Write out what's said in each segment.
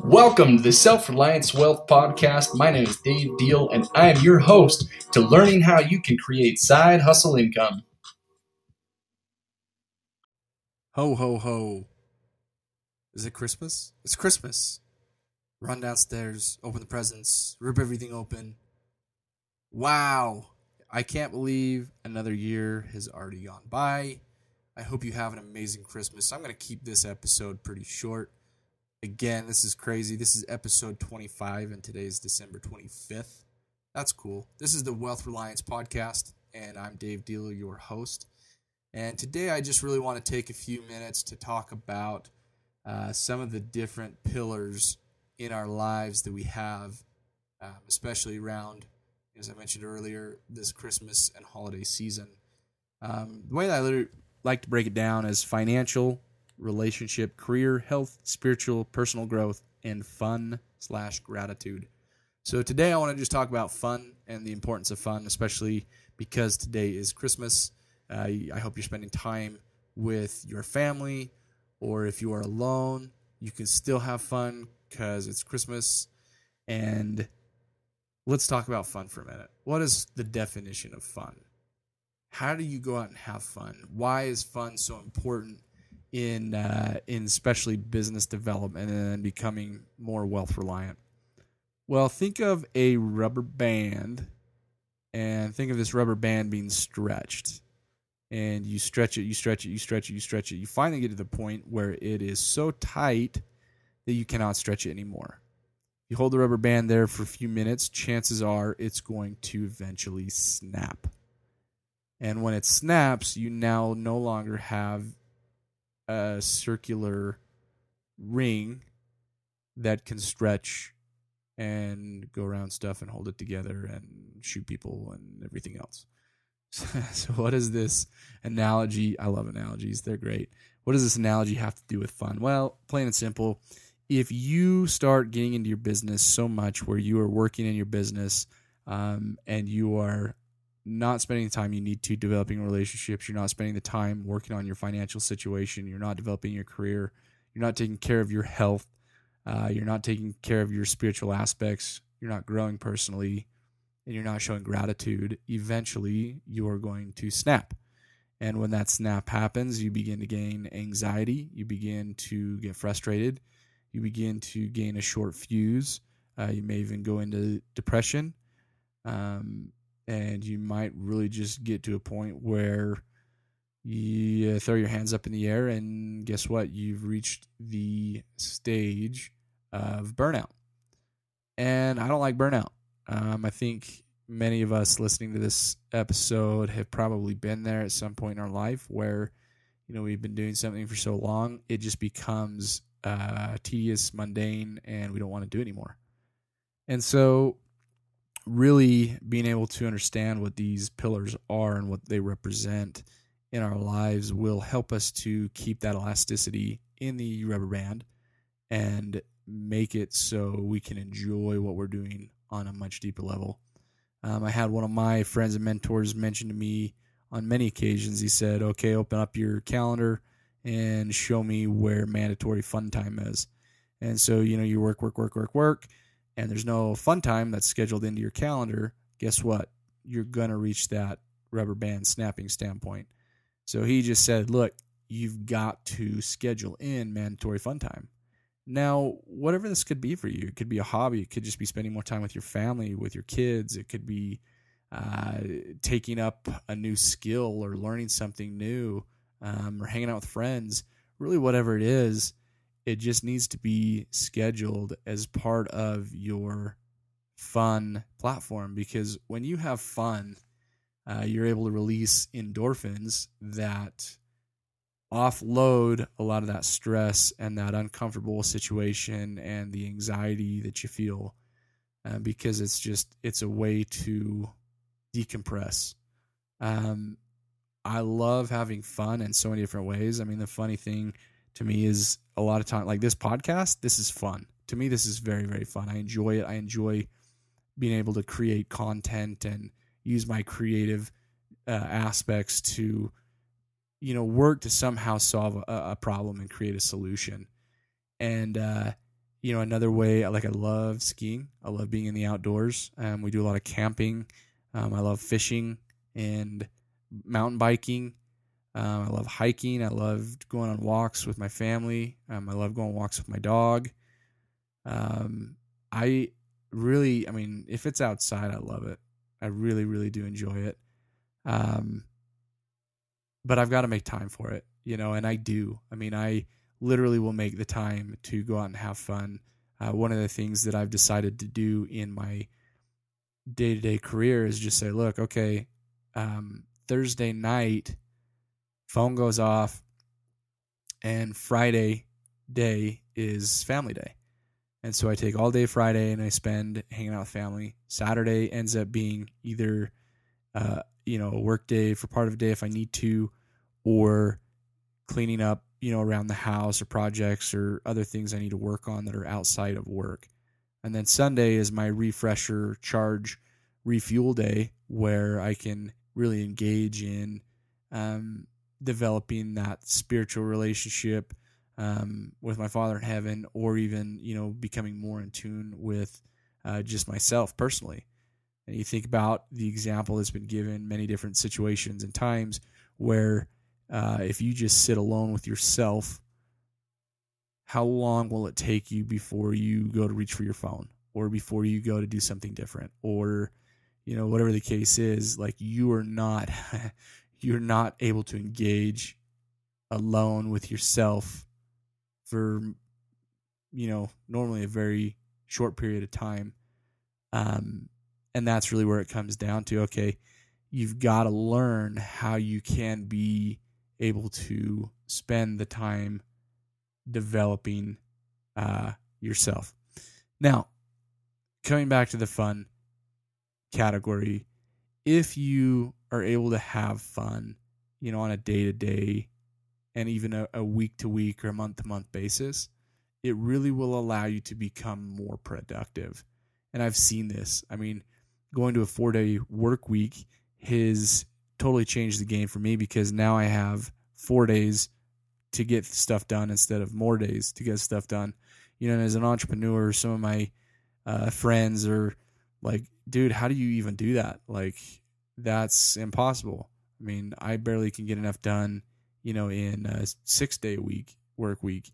Welcome to the Self Reliance Wealth Podcast. My name is Dave Deal, and I am your host to learning how you can create side hustle income. Ho, ho, ho. Is it Christmas? It's Christmas. Run downstairs, open the presents, rip everything open. Wow. I can't believe another year has already gone by. I hope you have an amazing Christmas. I'm going to keep this episode pretty short. Again, this is crazy. This is episode 25, and today is December 25th. That's cool. This is the Wealth Reliance Podcast, and I'm Dave Dealer, your host. And today I just really want to take a few minutes to talk about uh, some of the different pillars in our lives that we have, um, especially around, as I mentioned earlier, this Christmas and holiday season. Um, the way that I like to break it down is financial, relationship, career, health, spiritual, personal growth, and fun slash gratitude. So today I want to just talk about fun and the importance of fun, especially because today is Christmas. Uh, I hope you're spending time with your family, or if you are alone, you can still have fun because it's Christmas. And let's talk about fun for a minute. What is the definition of fun? How do you go out and have fun? Why is fun so important in uh, in especially business development and becoming more wealth reliant? Well, think of a rubber band and think of this rubber band being stretched. And you stretch it, you stretch it, you stretch it, you stretch it. You finally get to the point where it is so tight that you cannot stretch it anymore. You hold the rubber band there for a few minutes, chances are it's going to eventually snap. And when it snaps, you now no longer have a circular ring that can stretch and go around stuff and hold it together and shoot people and everything else. so, what is this analogy? I love analogies, they're great. What does this analogy have to do with fun? Well, plain and simple, if you start getting into your business so much where you are working in your business um, and you are not spending the time you need to developing relationships, you're not spending the time working on your financial situation, you're not developing your career, you're not taking care of your health, uh, you're not taking care of your spiritual aspects, you're not growing personally, and you're not showing gratitude, eventually you are going to snap. And when that snap happens, you begin to gain anxiety, you begin to get frustrated, you begin to gain a short fuse, uh, you may even go into depression. Um, and you might really just get to a point where you throw your hands up in the air and guess what? You've reached the stage of burnout. And i don't like burnout. Um, i think many of us listening to this episode have probably been there at some point in our life where you know we've been doing something for so long it just becomes uh, tedious mundane and we don't want to do anymore. And so really being able to understand what these pillars are and what they represent in our lives will help us to keep that elasticity in the rubber band and make it so we can enjoy what we're doing on a much deeper level. Um, I had one of my friends and mentors mention to me on many occasions, he said, Okay, open up your calendar and show me where mandatory fun time is. And so, you know, you work, work, work, work, work and there's no fun time that's scheduled into your calendar, guess what? You're going to reach that rubber band snapping standpoint. So he just said, look, you've got to schedule in mandatory fun time. Now, whatever this could be for you, it could be a hobby. It could just be spending more time with your family, with your kids. It could be uh, taking up a new skill or learning something new um, or hanging out with friends. Really, whatever it is, it just needs to be scheduled as part of your fun platform because when you have fun, uh, you're able to release endorphins that offload a lot of that stress and that uncomfortable situation and the anxiety that you feel uh, because it's just it's a way to decompress. Um, i love having fun in so many different ways. I mean the funny thing to me is a lot of time like this podcast this is fun to me this is very very fun i enjoy it i enjoy being able to create content and use my creative uh, aspects to you know work to somehow solve a, a, problem and create a solution and uh, you know, another way, like I love skiing. I love being in the outdoors. Um, we do a lot of camping. Um, I love fishing and mountain biking. Um, I love hiking. I love going on walks with my family. Um, I love going walks with my dog. Um, I really, I mean, if it's outside, I love it. I really, really do enjoy it. Um, but I've got to make time for it, you know, and I do. I mean, I literally will make the time to go out and have fun. Uh, one of the things that I've decided to do in my day to day career is just say, look, okay, um, Thursday night, phone goes off, and Friday day is family day. And so I take all day Friday and I spend hanging out with family. Saturday ends up being either, uh, you know, a work day for part of the day if I need to, or cleaning up, you know, around the house or projects or other things I need to work on that are outside of work. And then Sunday is my refresher, charge, refuel day where I can really engage in um, developing that spiritual relationship um, with my Father in heaven, or even you know becoming more in tune with uh, just myself personally. And you think about the example that's been given many different situations and times where uh, if you just sit alone with yourself, how long will it take you before you go to reach for your phone or before you go to do something different or you know whatever the case is like you are not you're not able to engage alone with yourself for you know normally a very short period of time. Um, and that's really where it comes down to okay you've got to learn how you can be able to spend the time developing uh, yourself. Now coming back to the fun category if you are able to have fun you know on a day to day and even a, week to week or month to month basis, it really will allow you to become more productive. And I've seen this. I mean, going to a four day work week has totally changed the game for me because now I have four days to get stuff done instead of more days to get stuff done. You know, as an entrepreneur, some of my uh, friends are like, dude, how do you even do that? Like, that's impossible. I mean, I barely can get enough done you know, in a six day week work week.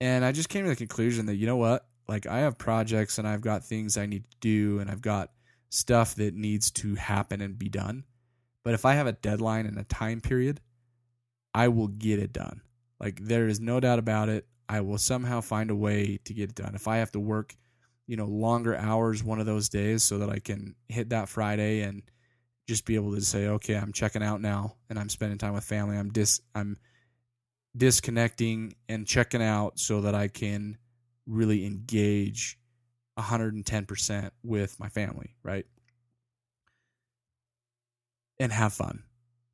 And I just came to the conclusion that, you know what? Like I have projects and I've got things I need to do and I've got stuff that needs to happen and be done. But if I have a deadline and a time period, I will get it done. Like there is no doubt about it. I will somehow find a way to get it done. If I have to work, you know, longer hours one of those days so that I can hit that Friday and just be able to say, okay, I'm checking out now and I'm spending time with family. I'm dis I'm disconnecting and checking out so that I can really engage 110% with my family, right? And have fun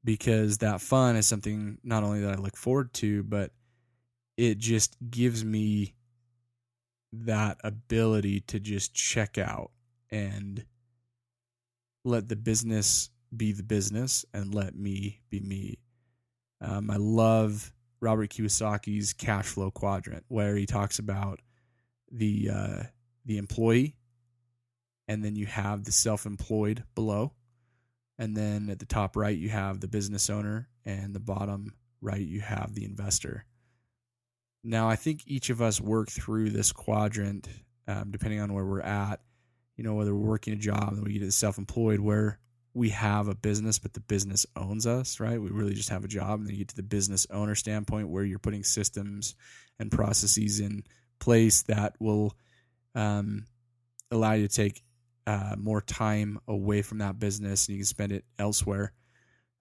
because that fun is something not only that I look forward to, but it just gives me that ability to just check out and let the business be the business and let me be me. Um, I love Robert Kiyosaki's cash flow quadrant, where he talks about the uh, the employee, and then you have the self-employed below, and then at the top right you have the business owner, and the bottom right you have the investor. Now, I think each of us work through this quadrant um, depending on where we're at you know, whether we're working a job and we get self employed where we have a business, but the business owns us, right? We really just have a job. And then you get to the business owner standpoint where you're putting systems and processes in place that will um, allow you to take uh, more time away from that business and you can spend it elsewhere.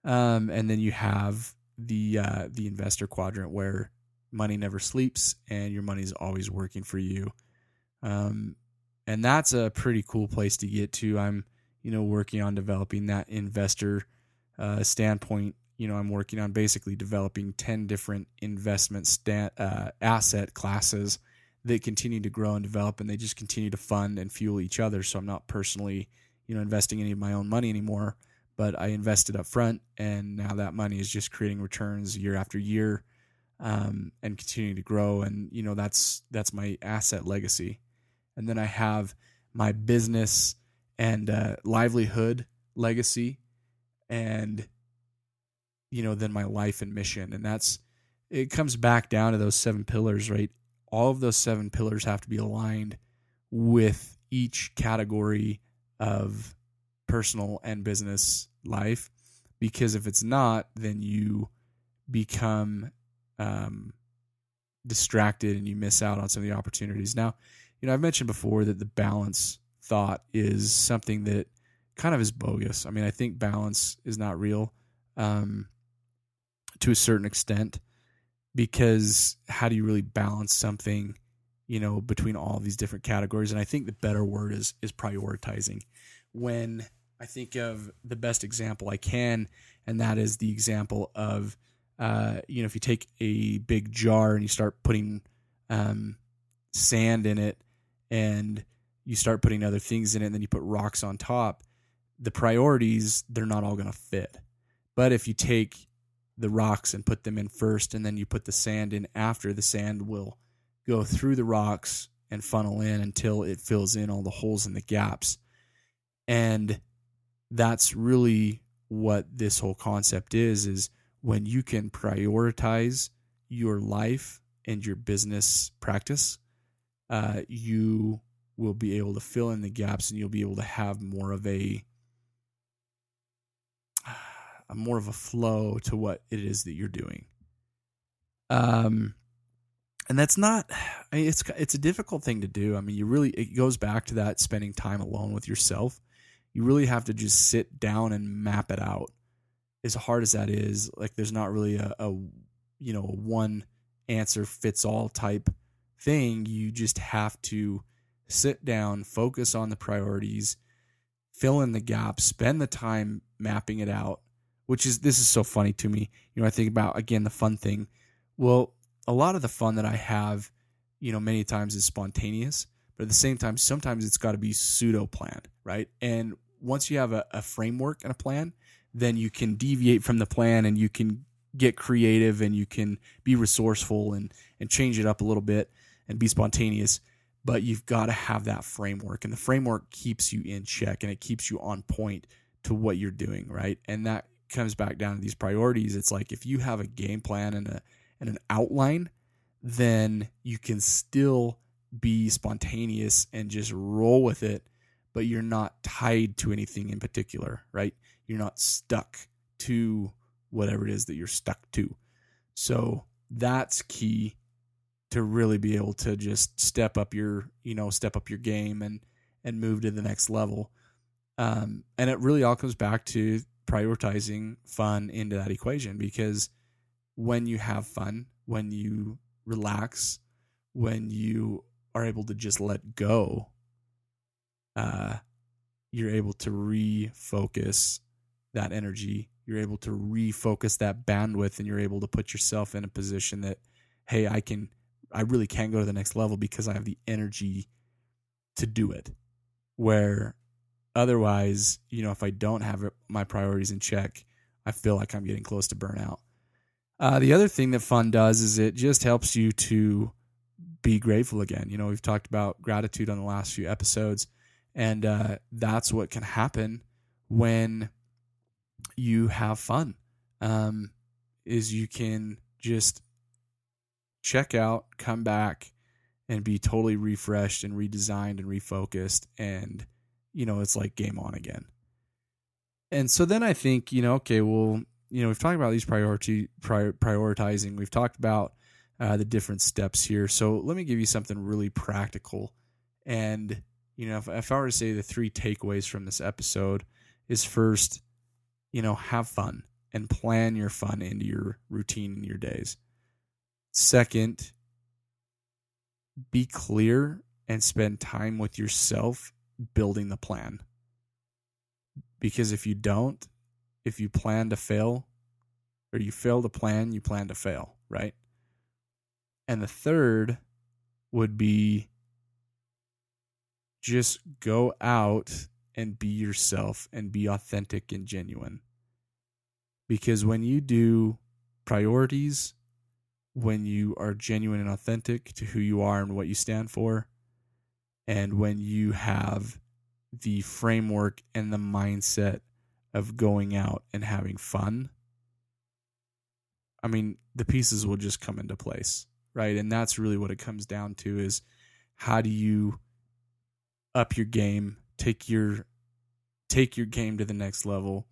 Um, and then you have the uh, the investor quadrant where money never sleeps and your money is always working for you. Um, and that's a pretty cool place to get to. I'm, you know, working on developing that investor uh, standpoint. You know, I'm working on basically developing ten different investment sta- uh, asset classes that continue to grow and develop, and they just continue to fund and fuel each other. So I'm not personally, you know, investing any of my own money anymore, but I invested up front, and now that money is just creating returns year after year. um, and continuing to grow. And you know that's that's my asset legacy. And then I have my business and uh, livelihood legacy, and you know then my life and mission. And that's it comes back down to those seven pillars, right? All of those seven pillars have to be aligned with each category of personal and business life because if it's not then you become um, distracted and you miss out on some of the opportunities now you know i've mentioned before that the balance thought is something that kind of is bogus. I mean i think balance is not real um, to a certain extent because how do you really balance something you know between all these different categories? And i think the better word is is prioritizing. When i think of the best example i can and that is the example of uh, you know if you take a big jar and you start putting um, sand in it and you start putting other things in it and then you put rocks on top the priorities they're not all going to fit but if you take the rocks and put them in first and then you put the sand in after the sand will go through the rocks and funnel in until it fills in all the holes and the gaps. And that's really what this whole concept is is when you can prioritize your life and your business practice, uh, you will be able to fill in the gaps and you'll be able to have more of a, a more of a flow to what it is that you're doing. Um, and that's not I mean, it's it's a difficult thing to do. I mean you really it goes back to that spending time alone with yourself. You really have to just sit down and map it out. As hard as that is like there's not really a, a you know one answer fits all type thing you just have to sit down focus on the priorities fill in the gaps spend the time mapping it out which is this is so funny to me. You know i think about again the fun thing. Well a lot of the fun that I have, you know, many times is spontaneous, but at the same time, sometimes it's got to be pseudo planned, right? And once you have a, a framework and a plan, then you can deviate from the plan and you can get creative and you can be resourceful and and change it up a little bit and be spontaneous but you've got to have that framework and the framework keeps you in check and it keeps you on point to what you're doing right and that comes back down to these priorities it's like if you have a game plan and a and an outline, then you can still be spontaneous and just roll with it, but you're not tied to anything in particular, right? You're not stuck to whatever it is that you're stuck to. So that's key to really be able to just step up your, you know, step up your game and and move to the next level. Um, and it really all comes back to prioritizing fun into that equation because when you have fun, when you relax, when you are able to just let go, uh, you're able to refocus that energy. You're able to refocus that bandwidth and you're able to put yourself in a position that, hey, I can, I really can go to the next level because I have the energy to do it. Where otherwise, you know, if I don't have my priorities in check, I feel like I'm getting close to burnout. Uh, the other thing that fun does is it just helps you to be grateful again. You know, we've talked about gratitude on the last few episodes, and uh, that's what can happen when you have fun. Um, is you can just check out, come back, and be totally refreshed and redesigned and refocused, and you know, it's like game on again. And so then I think, you know, okay, well, you know, we've talked about these priority prior, prioritizing. We've talked about uh, the different steps here. So let me give you something really practical. And you know, if, if I were to say the three takeaways from this episode is first, you know, have fun and plan your fun into your routine in your days. Second, be clear and spend time with yourself building the plan. Because if you don't, if you plan to fail or you fail to plan, you plan to fail, right? And the third would be just go out and be yourself and be authentic and genuine. Because when you do priorities, when you are genuine and authentic to who you are and what you stand for, and when you have the framework and the mindset of going out and having fun, I mean, the pieces will just come into place, right? And that's really what it comes down to is how do you up your game, take your take your game to the next level.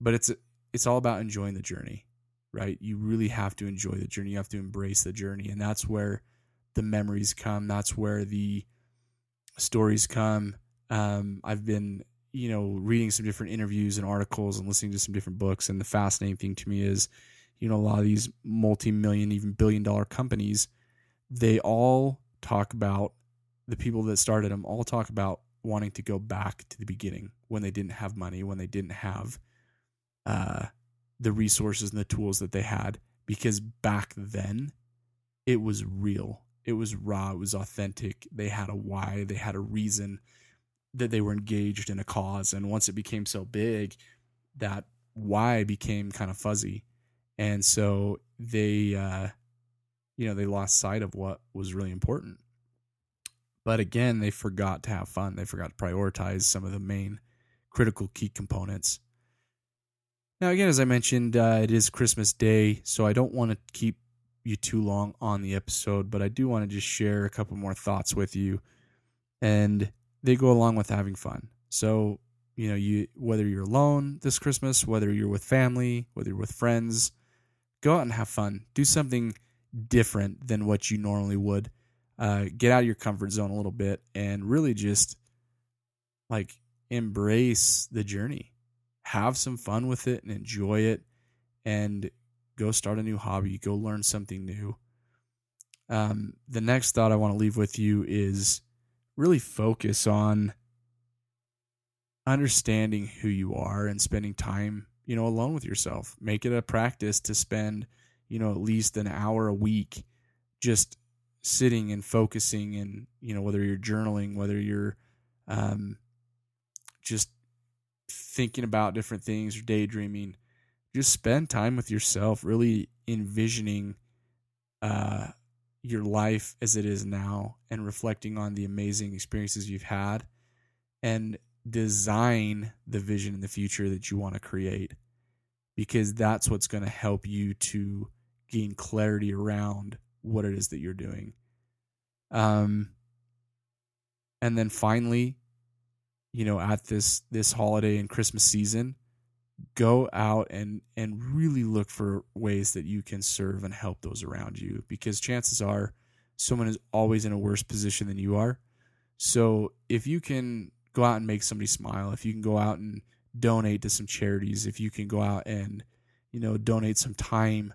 But it's it's all about enjoying the journey, right? You really have to enjoy the journey. You have to embrace the journey, and that's where the memories come. That's where the stories come. Um, I've been, you know, reading some different interviews and articles and listening to some different books. And the fascinating thing to me is, you know, a lot of these multi-million, even billion-dollar companies, they all talk about the people that started them. All talk about wanting to go back to the beginning when they didn't have money, when they didn't have uh, the resources and the tools that they had, because back then it was real it was raw, it was authentic. They had a why, they had a reason that they were engaged in a cause. And once it became so big, that why became kind of fuzzy. And so they, uh, you know, they lost sight of what was really important. But again, they forgot to have fun. They forgot to prioritize some of the main critical key components. Now, again, as I mentioned, uh, it is Christmas Day, so I don't want to keep you too long on the episode, but I do want to just share a couple more thoughts with you. And they go along with having fun. So, you know, you whether you're alone this Christmas, whether you're with family, whether you're with friends, go out and have fun. Do something different than what you normally would. Uh, get out of your comfort zone a little bit and really just like embrace the journey. Have some fun with it and enjoy it and go start a new hobby, go learn something new. Um, the next thought I want to leave with you is really focus on understanding who you are and spending time, you know, alone with yourself. Make it a practice to spend, you know, at least an hour a week just sitting and focusing and, you know, whether you're journaling, whether you're um, just thinking about different things or daydreaming, just spend time with yourself, really envisioning uh, your life as it is now and reflecting on the amazing experiences you've had and design the vision in the future that you want to create because that's what's going to help you to gain clarity around what it is that you're doing. Um, and then finally, you know, at this this holiday and Christmas season, go out and and really look for ways that you can serve and help those around you because chances are someone is always in a worse position than you are. So if you can go out and make somebody smile if you can go out and donate to some charities if you can go out and you know donate some time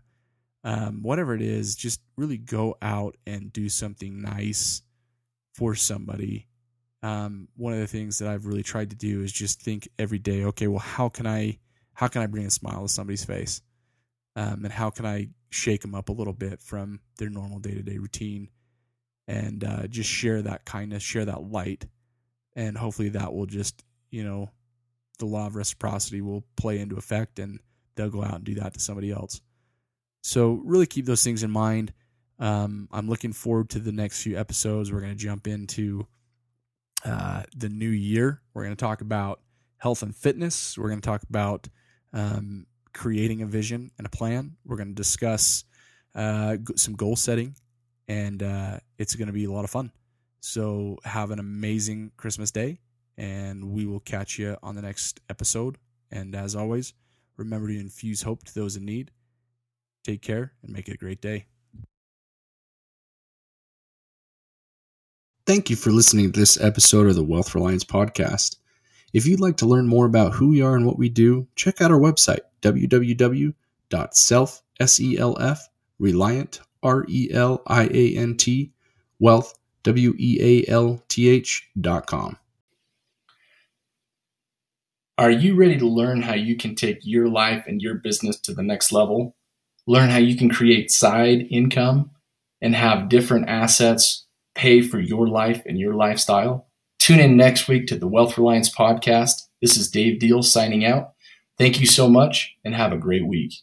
um, whatever it is just really go out and do something nice for somebody um, one of the things that I've really tried to do is just think every day, okay, well, how can I how can I bring a smile to somebody's face? Um, and how can I shake them up a little bit from their normal day to day routine and uh, just share that kindness, share that light. And hopefully that will just, you know, the law of reciprocity will play into effect and they'll go out and do that to somebody else. So really keep those things in mind. Um, I'm looking forward to the next few episodes. We're going to jump into uh, the new year. We're going to talk about health and fitness. We're going to talk about um, creating a vision and a plan. We're going to discuss uh, some goal setting, and uh, it's going to be a lot of fun. So, have an amazing Christmas day, and we will catch you on the next episode. And as always, remember to infuse hope to those in need. Take care and make it a great day. Thank you for listening to this episode of the Wealth Reliance Podcast. If you'd like to learn more about who we are and what we do, check out our website, www.self, S-E-L-F, reliant, R-E-L-I-A-N-T, wealth, W-E-A-L-T-H dot com. Are you ready to learn how you can take your life and your business to the next level? Learn how you can create side income and have different assets pay for your life and your lifestyle? Tune in next week to the Wealth Reliance podcast. This is Dave Deal signing out. Thank you so much and have a great week.